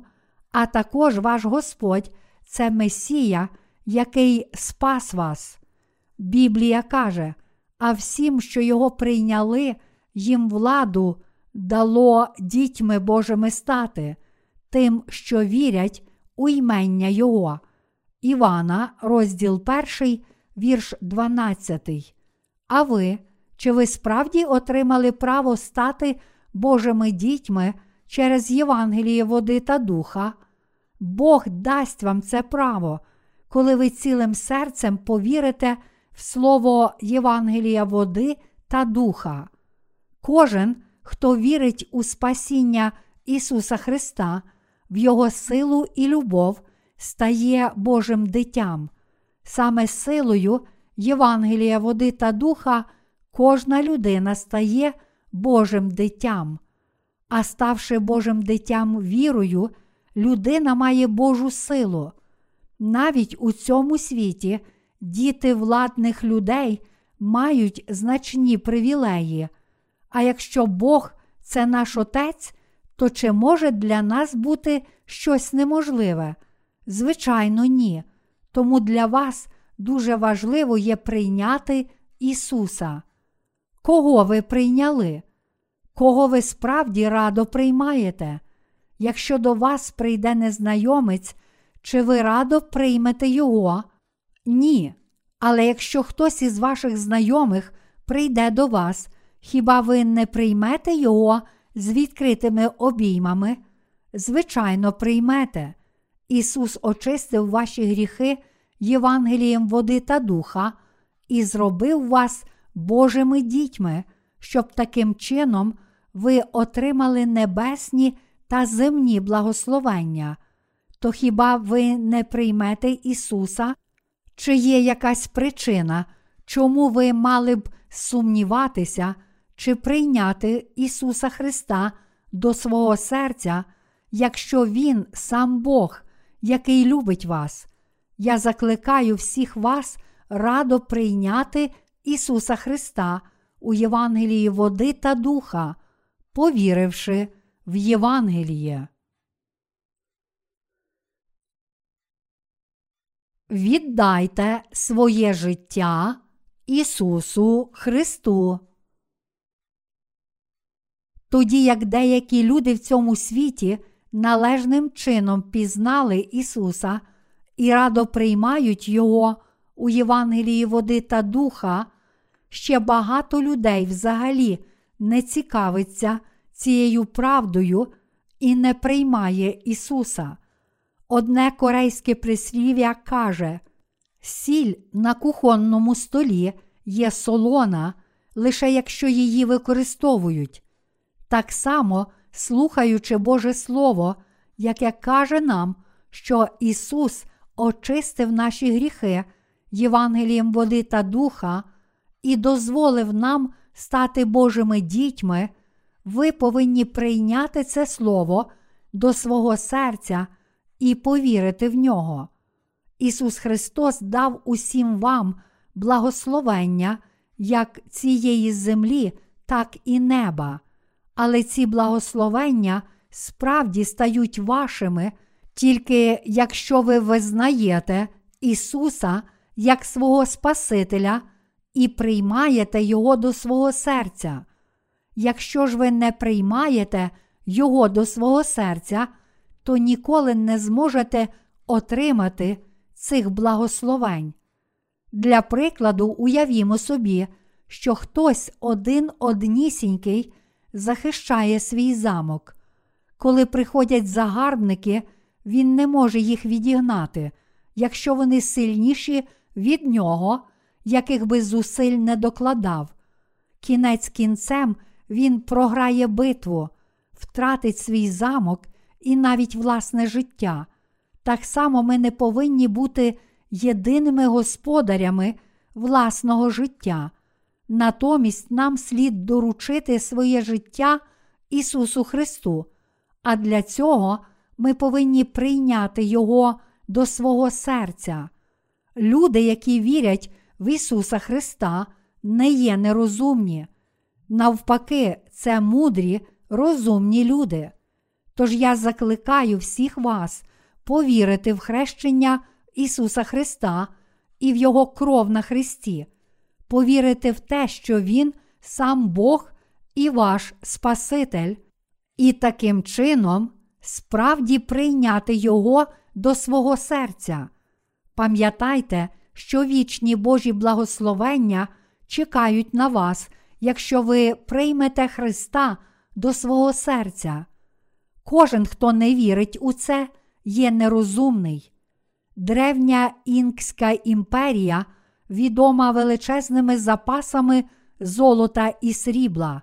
а також ваш Господь це Месія, який спас вас. Біблія каже, а всім, що його прийняли, їм владу дало дітьми Божими стати, тим, що вірять у ймення Його. Івана, розділ 1, вірш 12. А ви, чи ви справді отримали право стати Божими дітьми через Євангеліє води та духа? Бог дасть вам це право, коли ви цілим серцем повірите в слово Євангелія води та духа. Кожен, хто вірить у спасіння Ісуса Христа, в Його силу і любов, стає Божим дитям. Саме силою Євангелія води та духа кожна людина стає Божим дитям. А ставши Божим дитям вірою, людина має Божу силу. Навіть у цьому світі діти владних людей мають значні привілеї. А якщо Бог це наш Отець, то чи може для нас бути щось неможливе? Звичайно, ні. Тому для вас дуже важливо є прийняти Ісуса. Кого ви прийняли? Кого ви справді радо приймаєте? Якщо до вас прийде незнайомець, чи ви радо приймете Його? Ні. Але якщо хтось із ваших знайомих прийде до вас, хіба ви не приймете Його з відкритими обіймами? Звичайно, приймете. Ісус очистив ваші гріхи Євангелієм води та духа і зробив вас Божими дітьми, щоб таким чином ви отримали небесні та земні благословення. То хіба ви не приймете Ісуса? Чи є якась причина, чому ви мали б сумніватися, чи прийняти Ісуса Христа до свого серця, якщо Він сам Бог, який любить вас? Я закликаю всіх вас радо прийняти Ісуса Христа у Євангелії води та духа, повіривши в Євангеліє. Віддайте своє життя Ісусу Христу. Тоді як деякі люди в цьому світі належним чином пізнали Ісуса і радо приймають Його у Євангелії води та духа, ще багато людей взагалі не цікавиться цією правдою і не приймає Ісуса. Одне корейське прислів'я каже: сіль на кухонному столі є солона, лише якщо її використовують. Так само, слухаючи Боже Слово, яке каже нам, що Ісус очистив наші гріхи Євангелієм води та духа і дозволив нам стати Божими дітьми, ви повинні прийняти це Слово до свого серця і повірити в нього. Ісус Христос дав усім вам благословення як цієї землі, так і неба. Але ці благословення справді стають вашими, тільки якщо ви визнаєте Ісуса як свого Спасителя і приймаєте Його до свого серця. Якщо ж ви не приймаєте Його до свого серця, то ніколи не зможете отримати цих благословень. Для прикладу, уявімо собі, що хтось один однісінький захищає свій замок. Коли приходять загарбники, він не може їх відігнати, якщо вони сильніші від нього, яких би зусиль не докладав. Кінець кінцем він програє битву, втратить свій замок і навіть власне життя. Так само ми не повинні бути єдиними господарями власного життя. Натомість нам слід доручити своє життя Ісусу Христу, а для цього ми повинні прийняти Його до свого серця. Люди, які вірять в Ісуса Христа, не є нерозумні. Навпаки, це мудрі, розумні люди. Тож я закликаю всіх вас повірити в хрещення Ісуса Христа і в Його кров на Христі, повірити в те, що Він сам Бог і ваш Спаситель, і таким чином справді прийняти Його до свого серця. Пам'ятайте, що вічні Божі благословення чекають на вас, якщо ви приймете Христа до свого серця. Кожен, хто не вірить у це, є нерозумний. Древня Інкська імперія відома величезними запасами золота і срібла.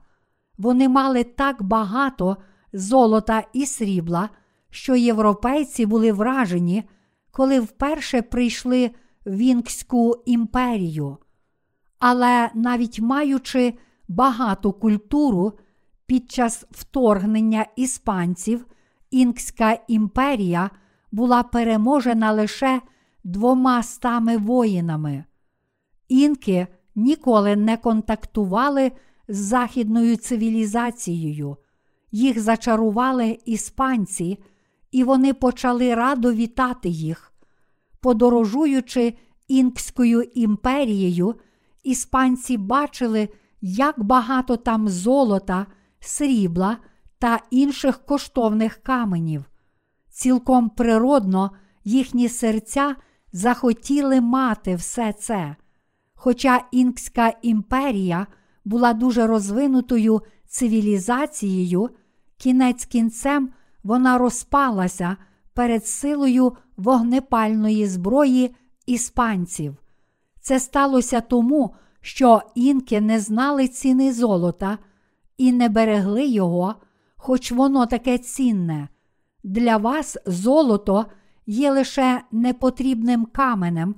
Вони мали так багато золота і срібла, що європейці були вражені, коли вперше прийшли в Інкську імперію. Але навіть маючи багату культуру під час вторгнення іспанців, Інкська імперія була переможена лише двома стами воїнами. Інки ніколи не контактували з західною цивілізацією, їх зачарували іспанці, і вони почали радо вітати їх. Подорожуючи Інкською імперією, іспанці бачили, як багато там золота, срібла та інших коштовних каменів. Цілком природно їхні серця захотіли мати все це. Хоча Інкська імперія була дуже розвинутою цивілізацією, кінець кінцем вона розпалася перед силою вогнепальної зброї іспанців. Це сталося тому, що інки не знали ціни золота і не берегли його, хоч воно таке цінне. Для вас золото є лише непотрібним каменем,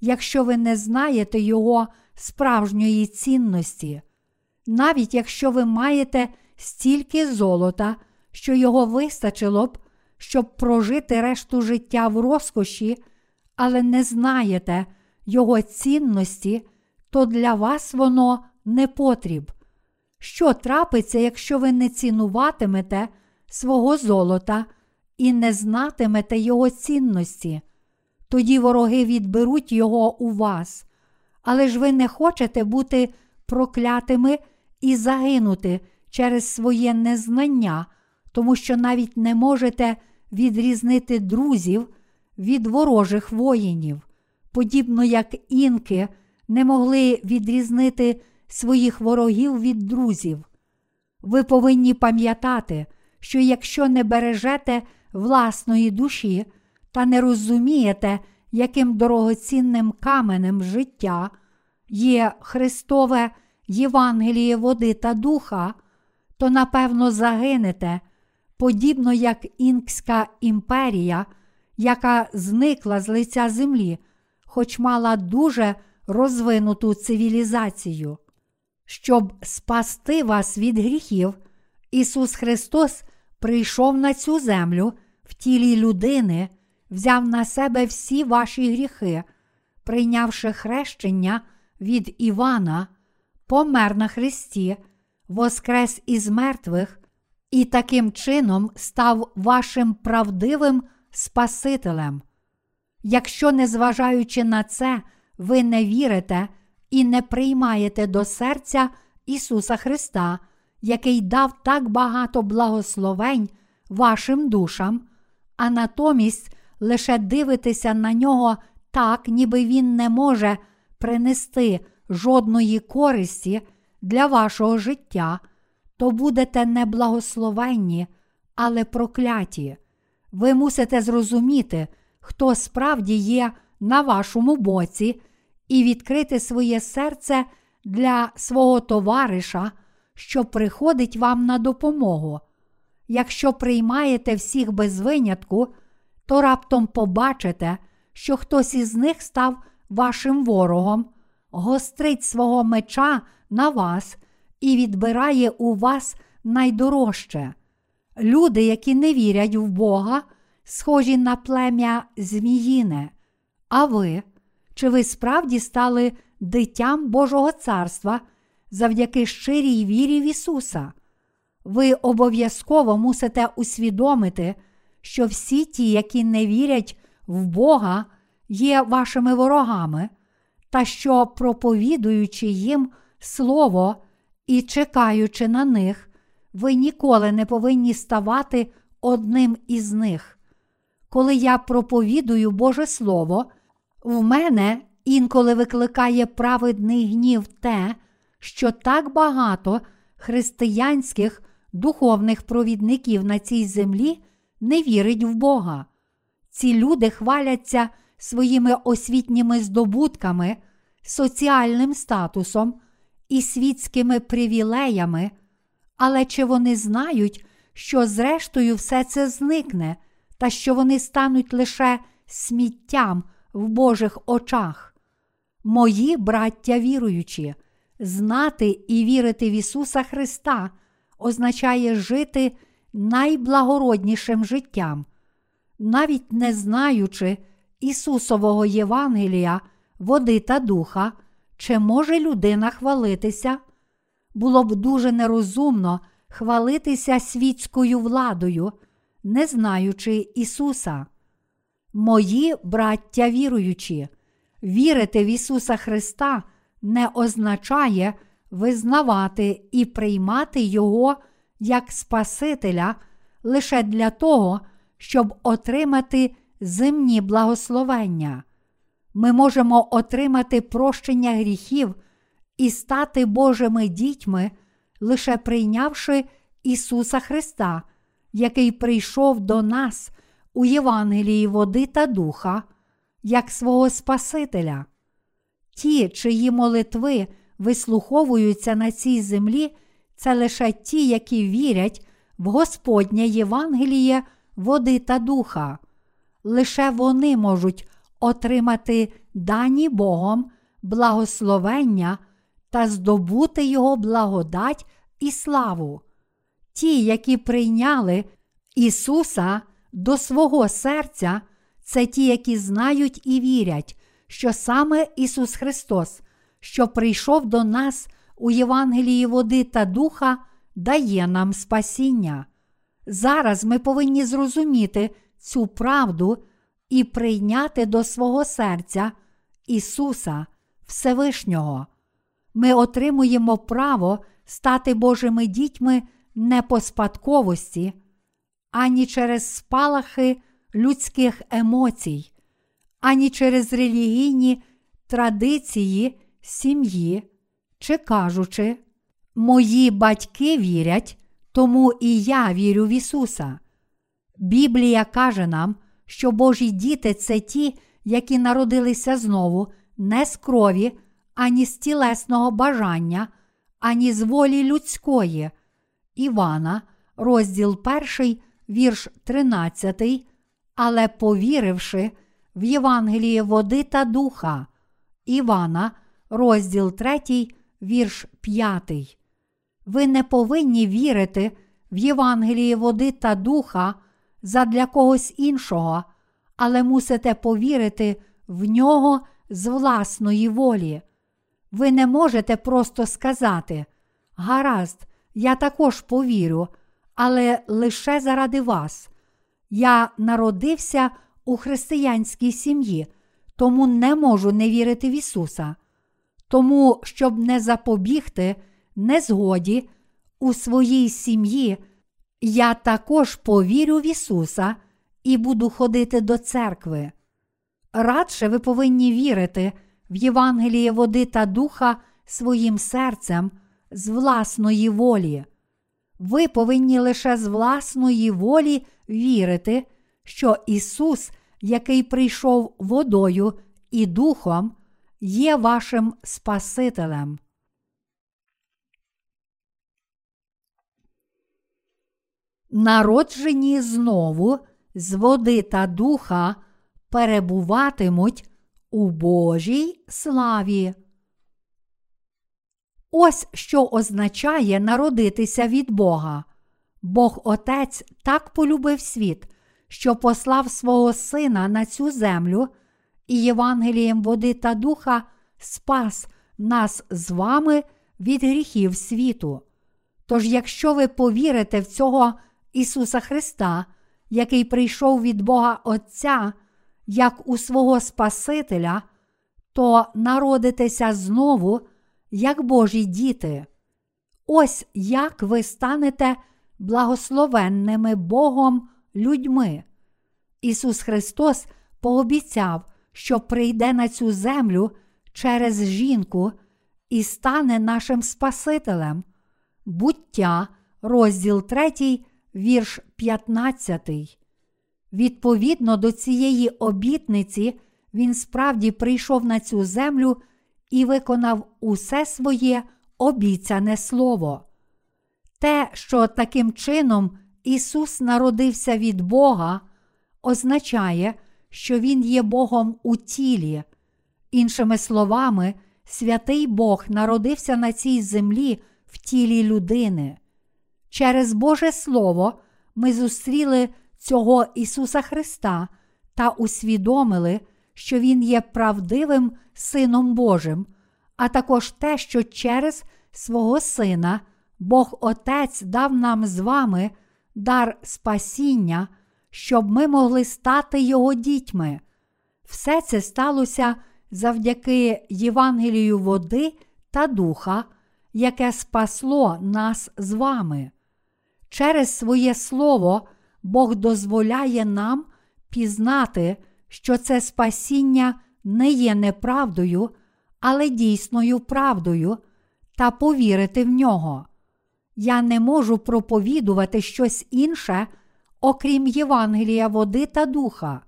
якщо ви не знаєте його справжньої цінності. Навіть якщо ви маєте стільки золота, що його вистачило б, щоб прожити решту життя в розкоші, але не знаєте його цінності, то для вас воно не потріб. Що трапиться, якщо ви не цінуватимете свого золота і не знатимете його цінності? Тоді вороги відберуть його у вас, але ж ви не хочете бути проклятими і загинути через своє незнання, тому що навіть не можете відрізнити друзів від ворожих воїнів, подібно як інки не могли відрізнити своїх ворогів від друзів. Ви повинні пам'ятати, що якщо не бережете власної душі та не розумієте, яким дорогоцінним каменем життя є Христове Євангеліє води та духа, то напевно загинете, подібно як Інкська імперія, яка зникла з лиця землі, хоч мала дуже розвинуту цивілізацію. Щоб спасти вас від гріхів, Ісус Христос прийшов на цю землю в тілі людини, взяв на себе всі ваші гріхи, прийнявши хрещення від Івана, помер на Христі, воскрес із мертвих і таким чином став вашим правдивим Спасителем. Якщо, незважаючи на це, ви не вірите і не приймаєте до серця Ісуса Христа, який дав так багато благословень вашим душам, а натомість лише дивитеся на нього так, ніби він не може принести жодної користі для вашого життя, то будете не благословенні, але прокляті. Ви мусите зрозуміти, хто справді є на вашому боці, і відкрити своє серце для свого товариша, що приходить вам на допомогу. Якщо приймаєте всіх без винятку, то раптом побачите, що хтось із них став вашим ворогом, гострить свого меча на вас і відбирає у вас найдорожче. Люди, які не вірять в Бога, схожі на плем'я Зміїне. А ви, чи ви справді стали дитям Божого царства завдяки щирій вірі в Ісуса? Ви обов'язково мусите усвідомити, що всі ті, які не вірять в Бога, є вашими ворогами, та що, проповідуючи їм Слово і чекаючи на них, ви ніколи не повинні ставати одним із них. Коли я проповідую Боже Слово, в мене інколи викликає праведний гнів те, що так багато християнських духовних провідників на цій землі не вірить в Бога. Ці люди хваляться своїми освітніми здобутками, соціальним статусом і світськими привілеями, але чи вони знають, що зрештою все це зникне, та що вони стануть лише сміттям в Божих очах? Мої браття віруючі, знати і вірити в Ісуса Христа означає жити найблагороднішим життям, навіть не знаючи Ісусового Євангелія, води та духа, чи може людина хвалитися? Було б дуже нерозумно хвалитися світською владою, не знаючи Ісуса. Мої браття віруючі, вірити в Ісуса Христа не означає визнавати і приймати Його як Спасителя лише для того, щоб отримати земні благословення. Ми можемо отримати прощення гріхів і стати Божими дітьми, лише прийнявши Ісуса Христа, який прийшов до нас у Євангелії води та духа, як свого Спасителя. Ті, чиї молитви вислуховуються на цій землі, це лише ті, які вірять в Господнє Євангеліє води та духа. Лише вони можуть отримати дані Богом благословення та здобути Його благодать і славу. Ті, які прийняли Ісуса до свого серця, це ті, які знають і вірять, що саме Ісус Христос, що прийшов до нас у Євангелії води та духа, дає нам спасіння. Зараз ми повинні зрозуміти цю правду і прийняти до свого серця Ісуса Всевишнього. Ми отримуємо право стати Божими дітьми не по спадковості, ані через спалахи людських емоцій, ані через релігійні традиції сім'ї, чи кажучи, мої батьки вірять, тому і я вірю в Ісуса. Біблія каже нам, що Божі діти це ті, які народилися знову не з крові, ані з тілесного бажання, ані з волі людської. Івана, розділ 1, вірш 13, але повіривши в Євангеліє води та духа. Івана, розділ 3, вірш 5. Ви не повинні вірити в Євангеліє води та духа задля когось іншого, але мусите повірити в нього з власної волі. Ви не можете просто сказати: Гаразд, я також повірю, але лише заради вас. Я народився у християнській сім'ї, тому не можу не вірити в Ісуса. Тому, щоб не запобігти незгоді у своїй сім'ї, я також повірю в Ісуса і буду ходити до церкви. Радше ви повинні вірити в Євангеліє води та духа своїм серцем з власної волі. Ви повинні лише з власної волі вірити, що Ісус, який прийшов водою і духом, є вашим Спасителем. Народжені знову з води та духа перебуватимуть у Божій славі. Ось що означає народитися від Бога. Бог Отець так полюбив світ, що послав свого Сина на цю землю і Євангелієм води та духа спас нас з вами від гріхів світу. Тож, якщо ви повірите в цього Ісуса Христа, який прийшов від Бога Отця, як у свого Спасителя, то народитеся знову, як Божі діти. Ось як ви станете благословенними Богом людьми. Ісус Христос пообіцяв, що прийде на цю землю через жінку і стане нашим Спасителем. Буття, розділ 3, вірш 15. Відповідно до цієї обітниці, він справді прийшов на цю землю і виконав усе своє обіцяне слово. Те, що таким чином Ісус народився від Бога, означає, що Він є Богом у тілі. Іншими словами, святий Бог народився на цій землі в тілі людини. Через Боже Слово ми зустріли цього Ісуса Христа та усвідомили, що Він є правдивим Сином Божим, а також те, що через свого Сина Бог Отець дав нам з вами дар спасіння, щоб ми могли стати Його дітьми. Все це сталося завдяки Євангелію води та духа, яке спасло нас з вами. Через своє Слово Бог дозволяє нам пізнати, що це спасіння не є неправдою, але дійсною правдою, та повірити в нього. Я не можу проповідувати щось інше, окрім Євангелія води та духа.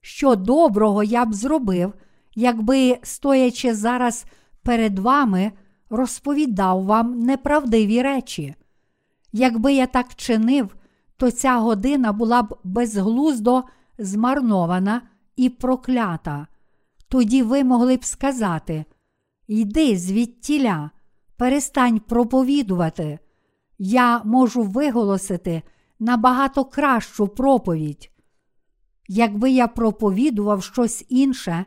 Що доброго я б зробив, якби, стоячи зараз перед вами, розповідав вам неправдиві речі. Якби я так чинив, то ця година була б безглуздо змарнована і проклята. Тоді ви могли б сказати: Йди звідтіля, перестань проповідувати. Я можу виголосити набагато кращу проповідь. Якби я проповідував щось інше,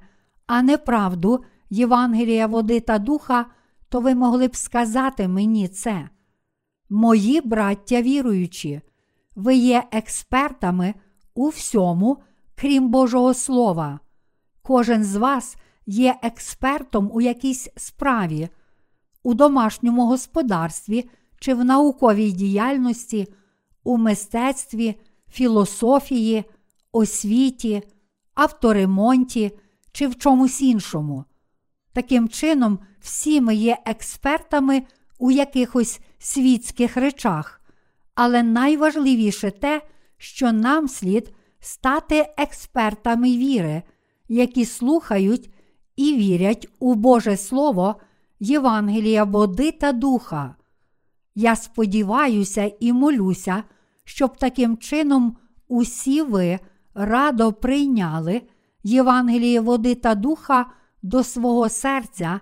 а не правду Євангелія води та духа, то ви могли б сказати мені це. Мої браття віруючі, ви є експертами у всьому, крім Божого Слова. Кожен з вас є експертом у якійсь справі, у домашньому господарстві чи в науковій діяльності, у мистецтві, філософії, освіті, авторемонті чи в чомусь іншому. Таким чином, всі ми є експертами у якихось світських речах, але найважливіше те, що нам слід стати експертами віри, які слухають і вірять у Боже Слово, Євангелія води та духа. Я сподіваюся і молюся, щоб таким чином усі ви радо прийняли Євангеліє води та духа до свого серця,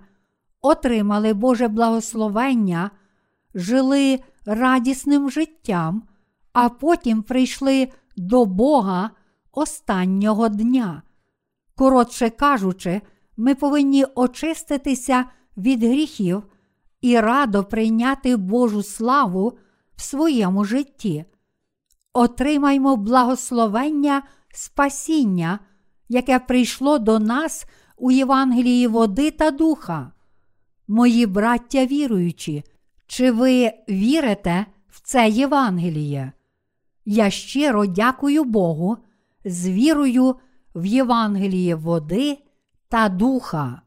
отримали Боже благословення, жили радісним життям, а потім прийшли до Бога останнього дня. Коротше кажучи, ми повинні очиститися від гріхів і радо прийняти Божу славу в своєму житті. Отримаймо благословення спасіння, яке прийшло до нас у Євангелії води та духа. Мої браття віруючі, чи ви вірите в це Євангеліє? Я щиро дякую Богу з вірою в Євангеліє води та духа.